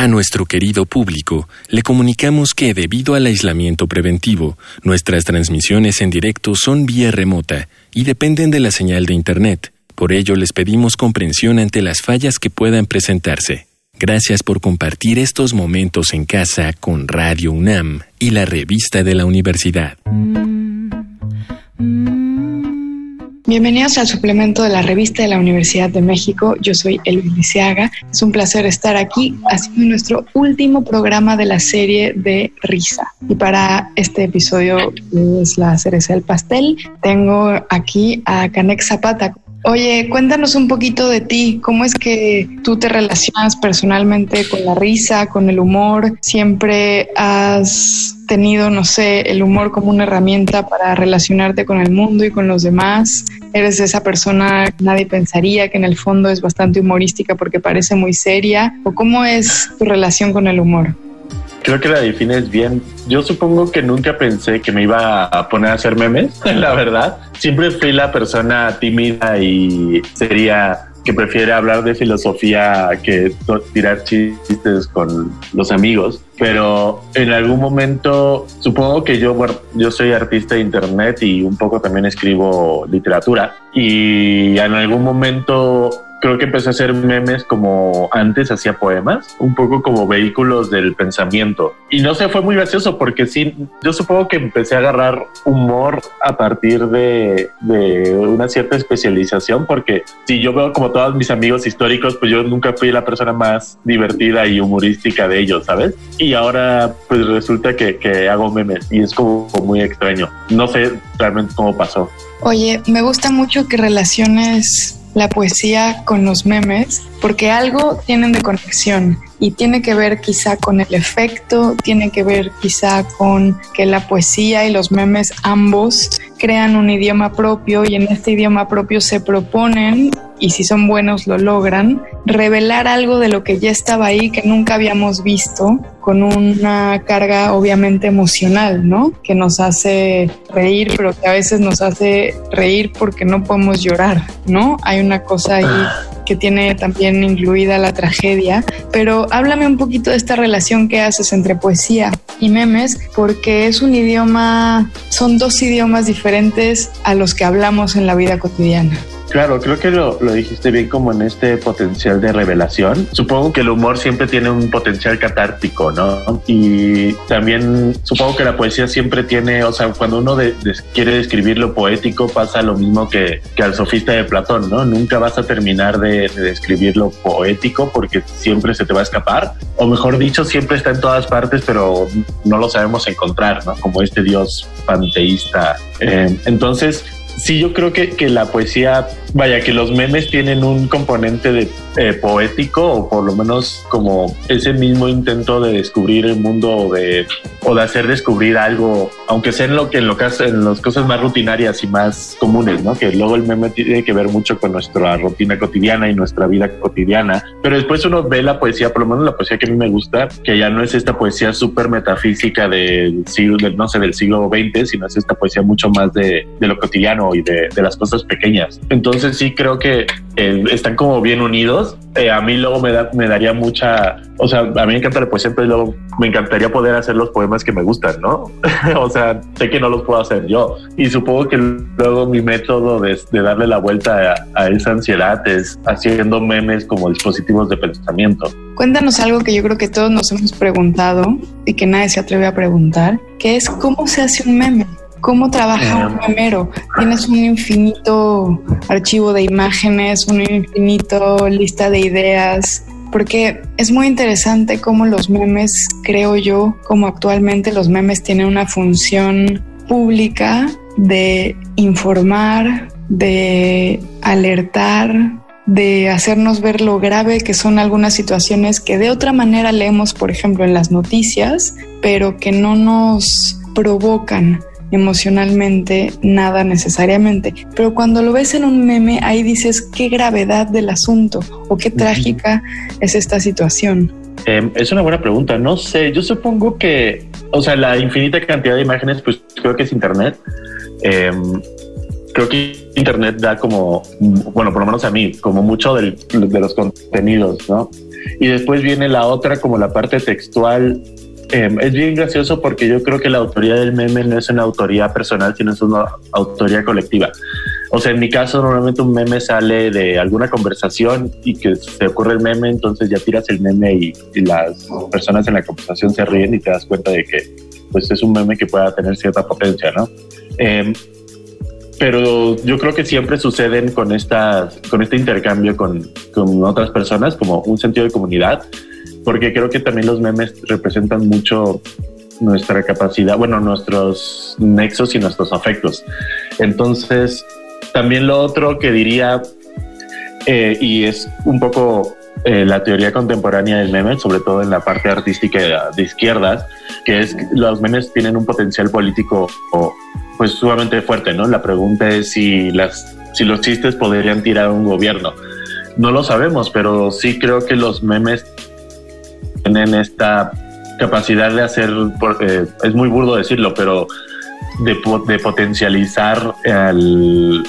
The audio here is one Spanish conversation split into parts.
A nuestro querido público le comunicamos que debido al aislamiento preventivo, nuestras transmisiones en directo son vía remota y dependen de la señal de Internet. Por ello les pedimos comprensión ante las fallas que puedan presentarse. Gracias por compartir estos momentos en casa con Radio UNAM y la revista de la universidad. Bienvenidos al suplemento de la revista de la Universidad de México. Yo soy Elvis Liceaga. Es un placer estar aquí haciendo nuestro último programa de la serie de Risa. Y para este episodio es la cereza del pastel. Tengo aquí a Canek Zapata. Oye, cuéntanos un poquito de ti. ¿Cómo es que tú te relacionas personalmente con la risa, con el humor? ¿Siempre has tenido, no sé, el humor como una herramienta para relacionarte con el mundo y con los demás? ¿Eres esa persona que nadie pensaría que en el fondo es bastante humorística porque parece muy seria? ¿O cómo es tu relación con el humor? Creo que la defines bien. Yo supongo que nunca pensé que me iba a poner a hacer memes, la verdad. Siempre fui la persona tímida y sería que prefiere hablar de filosofía que tirar chistes con los amigos. Pero en algún momento, supongo que yo, yo soy artista de internet y un poco también escribo literatura. Y en algún momento creo que empecé a hacer memes como antes hacía poemas, un poco como vehículos del pensamiento. Y no sé, fue muy gracioso porque sí, yo supongo que empecé a agarrar humor a partir de, de una cierta especialización, porque si yo veo como todos mis amigos históricos, pues yo nunca fui la persona más divertida y humorística de ellos, ¿sabes? Y ahora pues resulta que, que hago memes y es como muy extraño. No sé realmente cómo pasó. Oye, me gusta mucho que relaciones la poesía con los memes porque algo tienen de conexión y tiene que ver quizá con el efecto, tiene que ver quizá con que la poesía y los memes ambos crean un idioma propio y en este idioma propio se proponen, y si son buenos lo logran, revelar algo de lo que ya estaba ahí que nunca habíamos visto con una carga obviamente emocional, ¿no? Que nos hace reír, pero que a veces nos hace reír porque no podemos llorar, ¿no? Hay una cosa ahí que tiene también incluida la tragedia, pero háblame un poquito de esta relación que haces entre poesía y memes, porque es un idioma, son dos idiomas diferentes a los que hablamos en la vida cotidiana. Claro, creo que lo, lo, dijiste bien como en este potencial de revelación. Supongo que el humor siempre tiene un potencial catártico, ¿no? Y también supongo que la poesía siempre tiene, o sea, cuando uno quiere describir lo poético pasa lo mismo que, que, al sofista de Platón, ¿no? Nunca vas a terminar de, de, describir lo poético porque siempre se te va a escapar. O mejor dicho, siempre está en todas partes, pero no lo sabemos encontrar, ¿no? Como este dios panteísta. Eh, entonces, sí, yo creo que, que, la poesía, vaya, que los memes tienen un componente de eh, poético o por lo menos como ese mismo intento de descubrir el mundo o de, o de hacer descubrir algo, aunque sea en lo que en lo que en las cosas más rutinarias y más comunes, ¿no? Que luego el meme tiene que ver mucho con nuestra rutina cotidiana y nuestra vida cotidiana, pero después uno ve la poesía, por lo menos la poesía que a mí me gusta, que ya no es esta poesía súper metafísica del siglo, no sé, del siglo XX, sino es esta poesía mucho más de, de lo cotidiano y de, de, las cosas pequeñas. Entonces sí creo que están como bien unidos. Eh, a mí luego me, da, me daría mucha, o sea, a mí me encanta la poesía, pero luego me encantaría poder hacer los poemas que me gustan, ¿no? o sea, sé que no los puedo hacer yo. Y supongo que luego mi método de, de darle la vuelta a, a esa ansiedad es haciendo memes como dispositivos de pensamiento. Cuéntanos algo que yo creo que todos nos hemos preguntado y que nadie se atreve a preguntar, que es cómo se hace un meme. ¿Cómo trabaja un memero? Tienes un infinito archivo de imágenes, un infinito lista de ideas, porque es muy interesante cómo los memes, creo yo, como actualmente los memes tienen una función pública de informar, de alertar, de hacernos ver lo grave que son algunas situaciones que de otra manera leemos, por ejemplo, en las noticias, pero que no nos provocan emocionalmente nada necesariamente, pero cuando lo ves en un meme ahí dices qué gravedad del asunto o qué trágica es esta situación. Eh, es una buena pregunta, no sé, yo supongo que, o sea, la infinita cantidad de imágenes, pues creo que es Internet. Eh, creo que Internet da como, bueno, por lo menos a mí, como mucho del, de los contenidos, ¿no? Y después viene la otra como la parte textual. Em, es bien gracioso porque yo creo que la autoría del meme no es una autoría personal, sino es una autoría colectiva. O sea, en mi caso normalmente un meme sale de alguna conversación y que se ocurre el meme, entonces ya tiras el meme y, las personas en la conversación se ríen y te das cuenta de que pues es un meme que pueda tener cierta potencia, ¿no? Em, pero yo creo que siempre suceden con, esta, con este intercambio con, con otras personas como un sentido de comunidad, porque creo que también los memes representan mucho nuestra capacidad, bueno, nuestros nexos y nuestros afectos. Entonces, también lo otro que diría, eh, y es un poco eh, la teoría contemporánea del meme, sobre todo en la parte artística de izquierdas, que es que los memes tienen un potencial político pues sumamente fuerte, ¿no? La pregunta es si las si los chistes podrían tirar a un gobierno. No lo sabemos, pero sí creo que los memes tienen esta capacidad de hacer, eh, es muy burdo decirlo, pero de, potencializar al,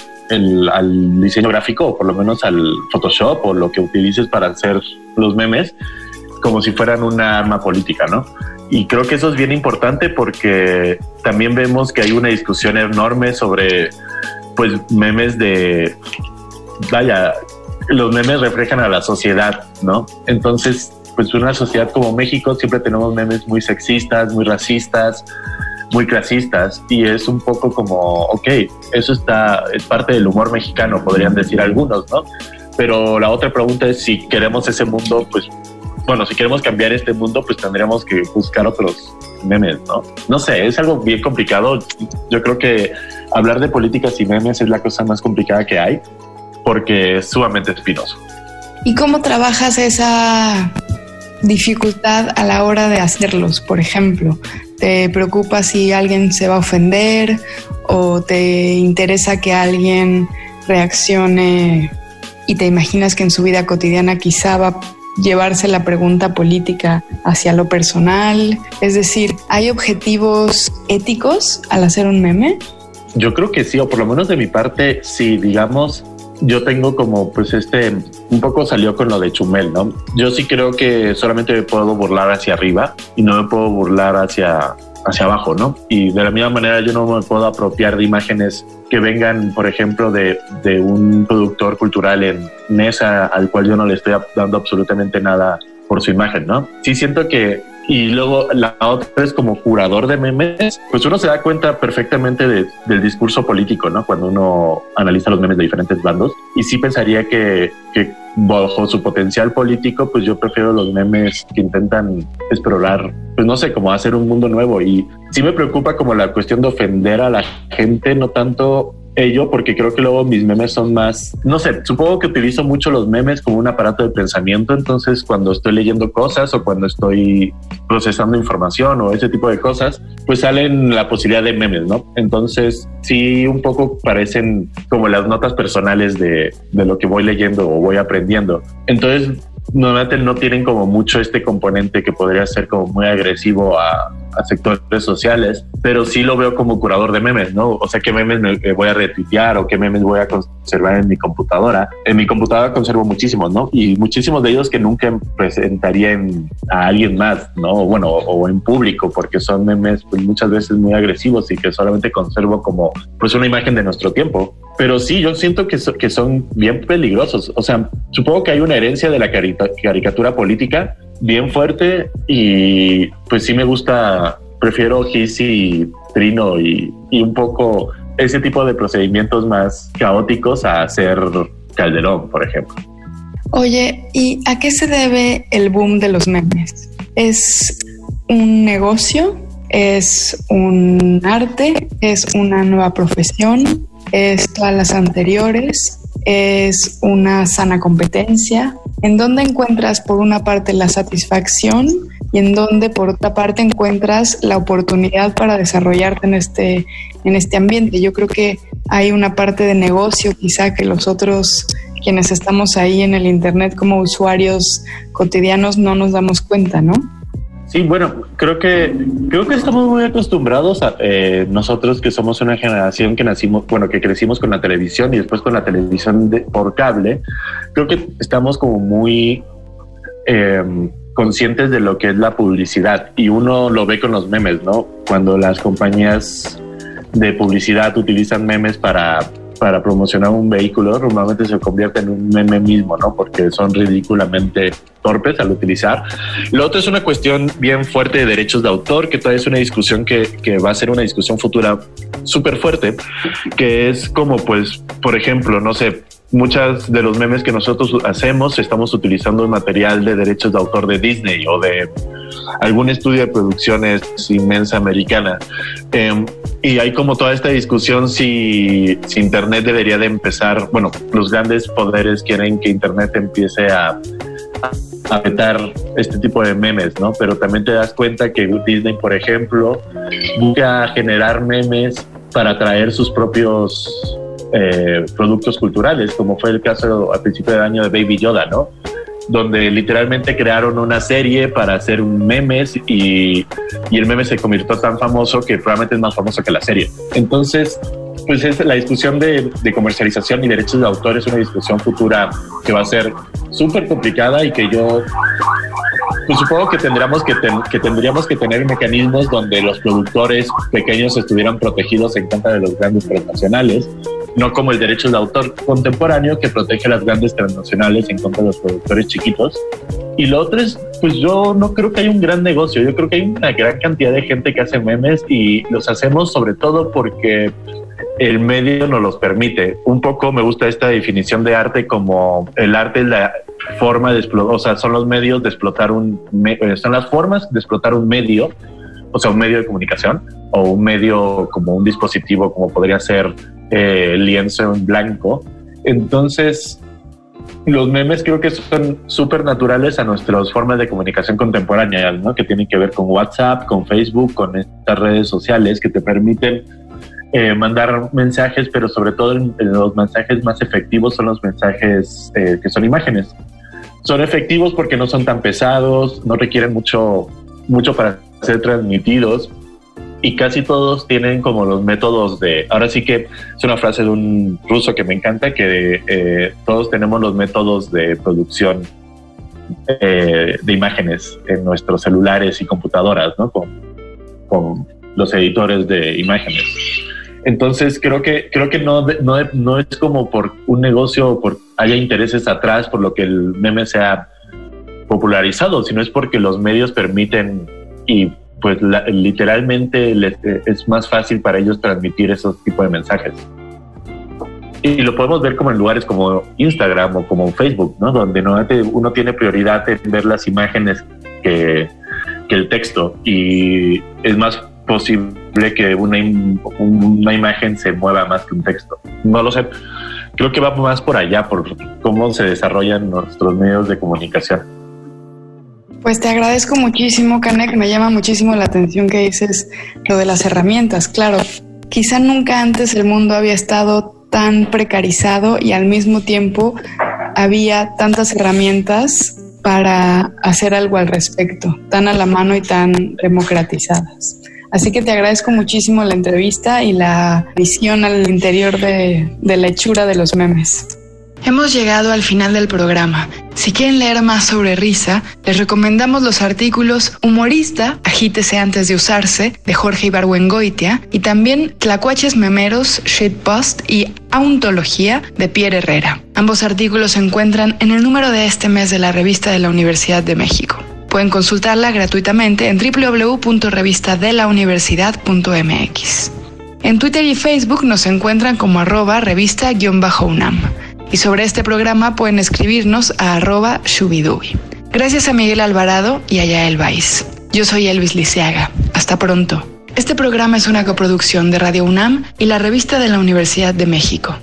al diseño gráfico o por lo menos al Photoshop o lo que utilices para hacer los memes como si fueran una arma política, ¿no? Y creo que eso es bien importante porque también vemos que hay una discusión enorme sobre, pues, memes de, vaya, los memes reflejan a la sociedad, ¿no? Entonces, pues una sociedad como México siempre tenemos memes muy sexistas, muy racistas, muy clasistas y es un poco como, ok, eso está, es parte del humor mexicano, podrían decir algunos, ¿no? Pero la otra pregunta es si queremos ese mundo, pues bueno, si queremos cambiar este mundo, pues tendríamos que buscar otros memes, ¿no? No sé, es algo bien complicado. Yo creo que hablar de políticas y memes es la cosa más complicada que hay porque es sumamente espinoso. ¿Y cómo trabajas esa dificultad a la hora de hacerlos? Por ejemplo, ¿te preocupa si alguien se va a ofender o te interesa que alguien reaccione y te imaginas que en su vida cotidiana quizá va llevarse la pregunta política hacia lo personal? Es decir, ¿hay objetivos éticos al hacer un meme? Yo creo que sí, o por lo menos de mi parte, sí, digamos, yo tengo como pues este, un poco salió con lo de Chumel, ¿no? Yo sí creo que solamente me puedo burlar hacia arriba y no me puedo burlar hacia hacia abajo, ¿no? Y de la misma manera yo no me puedo apropiar de imágenes que vengan, por ejemplo, de, de un productor cultural en Nesa al cual yo no le estoy dando absolutamente nada por su imagen, ¿no? Sí siento que y luego la otra es como curador de memes, pues uno se da cuenta perfectamente del discurso político, ¿no? Cuando uno analiza los memes de diferentes bandos. Y sí pensaría que, que bajo su potencial político, pues yo prefiero los memes que intentan explorar, pues no sé, como hacer un mundo nuevo. Y sí me preocupa como la cuestión de ofender a la gente, no tanto ello porque creo que luego mis memes son más, no sé, supongo que utilizo mucho los memes como un aparato de pensamiento, entonces cuando estoy leyendo cosas o cuando estoy procesando información o ese tipo de cosas, pues salen la posibilidad de memes, ¿no? Entonces sí un poco parecen como las notas personales de, de lo que voy leyendo o voy aprendiendo. Entonces normalmente no tienen como mucho este componente que podría ser como muy agresivo a, a sectores sociales, pero sí lo veo como curador de memes, ¿no? O sea, qué memes me voy a retuitear o qué memes voy a conservar en mi computadora. En mi computadora conservo muchísimos, ¿no? Y muchísimos de ellos que nunca presentaría a alguien más, ¿no? Bueno, o, en público, porque son memes pues, muchas veces muy agresivos y que solamente conservo como pues una imagen de nuestro tiempo. Pero sí, yo siento que, que son bien peligrosos. O sea, supongo que hay una herencia de la caricatura política bien fuerte y pues sí me gusta, prefiero Gis y Trino y, y un poco ese tipo de procedimientos más caóticos a hacer Calderón, por ejemplo. Oye, ¿y a qué se debe el boom de los memes? ¿Es un negocio? ¿Es un arte? ¿Es una nueva profesión? ¿Es todas las anteriores? ¿Es una sana competencia? en dónde encuentras por una parte la satisfacción y en dónde por otra parte encuentras la oportunidad para desarrollarte en este, en este ambiente. Yo creo que hay una parte de negocio quizá que los otros quienes estamos ahí en el Internet como usuarios cotidianos no nos damos cuenta, ¿no? Sí, bueno, creo que creo que estamos muy acostumbrados a eh, nosotros que somos una generación que nacimos, bueno, que crecimos con la televisión y después con la televisión de, por cable. Creo que estamos como muy em, conscientes de lo que es la publicidad y uno lo ve con los memes, ¿no? Cuando las compañías de publicidad utilizan memes para para promocionar un vehículo normalmente se convierte en un meme mismo, ¿no? Porque son ridículamente torpes al utilizar. Lo otro es una cuestión bien fuerte de derechos de autor, que todavía es una discusión que, que va a ser una discusión futura súper fuerte, que es como, pues, por ejemplo, no sé, muchas de los memes que nosotros hacemos estamos utilizando material de derechos de autor de Disney o de algún estudio de producciones inmensa americana. Em, y hay como toda esta discusión si, si, Internet debería de empezar, bueno, los grandes poderes quieren que Internet empiece a, a vetar este tipo de memes, ¿no? Pero también te das cuenta que Disney, por ejemplo, busca generar memes para traer sus propios eh, productos culturales, como fue el caso al principio del año de Baby Yoda, ¿no? Donde literalmente crearon una serie para hacer un memes y, y el meme se convirtió tan famoso que probablemente es más famoso que la serie. Entonces, pues es la discusión de, comercialización y derechos de autor es una discusión futura que va a ser súper complicada y que yo pues supongo que tendríamos que, que, tendríamos que tener mecanismos donde los productores pequeños estuvieran protegidos en contra de los grandes transnacionales no como el derecho de autor contemporáneo que protege a las grandes transnacionales en contra de los productores chiquitos. Y lo otro es, pues yo no creo que haya un gran negocio, yo creo que hay una gran cantidad de gente que hace memes y los hacemos sobre todo porque el medio nos los permite. Un poco me gusta esta definición de arte como el arte es la forma de explotar, o sea, son los medios de explotar un, eh, son las formas de explotar un medio, o sea, un medio de comunicación o un medio como un dispositivo como podría ser eh, lienzo en blanco. Entonces, los memes creo que son súper naturales a nuestras formas de comunicación contemporánea, ¿no? que tienen que ver con WhatsApp, con Facebook, con estas redes sociales que te permiten eh, mandar mensajes, pero sobre todo los mensajes más efectivos son los mensajes eh, que son imágenes. Son efectivos porque no son tan pesados, no requieren mucho, mucho para ser transmitidos y casi todos tienen como los métodos de, ahora sí que es una frase de un ruso que me encanta, que eh, todos tenemos los métodos de producción eh, de imágenes en nuestros celulares y computadoras, ¿no? Con, con los editores de imágenes. Entonces creo que creo que no, no, no es como por un negocio o por haya intereses atrás por lo que el meme sea popularizado, sino es porque los medios permiten y pues literalmente eh, es más fácil para ellos transmitir esos tipos de mensajes. Y lo podemos ver como en lugares como Instagram o como Facebook, ¿no? Donde uno tiene prioridad en ver las imágenes que, que el texto y es más posible que una, una imagen se mueva más que un texto. No lo sé. Creo que va más por allá, por cómo se desarrollan nuestros medios de comunicación. Pues te agradezco muchísimo, Canek. Me llama muchísimo la atención que dices lo de las herramientas. Claro, quizá nunca antes el mundo había estado tan precarizado y al mismo tiempo había tantas herramientas para hacer algo al respecto, tan a la mano y tan democratizadas. Así que te agradezco muchísimo la entrevista y la visión al interior de, de la hechura de los memes. Hemos llegado al final del programa. Si quieren leer más sobre risa, les recomendamos los artículos Humorista, Agítese antes de usarse, de Jorge Ibargüengoitia, y también Tlacuaches Memeros, Shitpost y Auntología, de Pierre Herrera. Ambos artículos se encuentran en el número de este mes de la revista de la Universidad de México. Pueden consultarla gratuitamente en www.revistadelauniversidad.mx. En Twitter y Facebook nos encuentran como arroba revista-unam y sobre este programa pueden escribirnos a arroba shubidubi. Gracias a Miguel Alvarado y a Yael. Yo soy Elvis Liceaga. Hasta pronto. Este programa es una coproducción de Radio UNAM y la revista de la Universidad de México.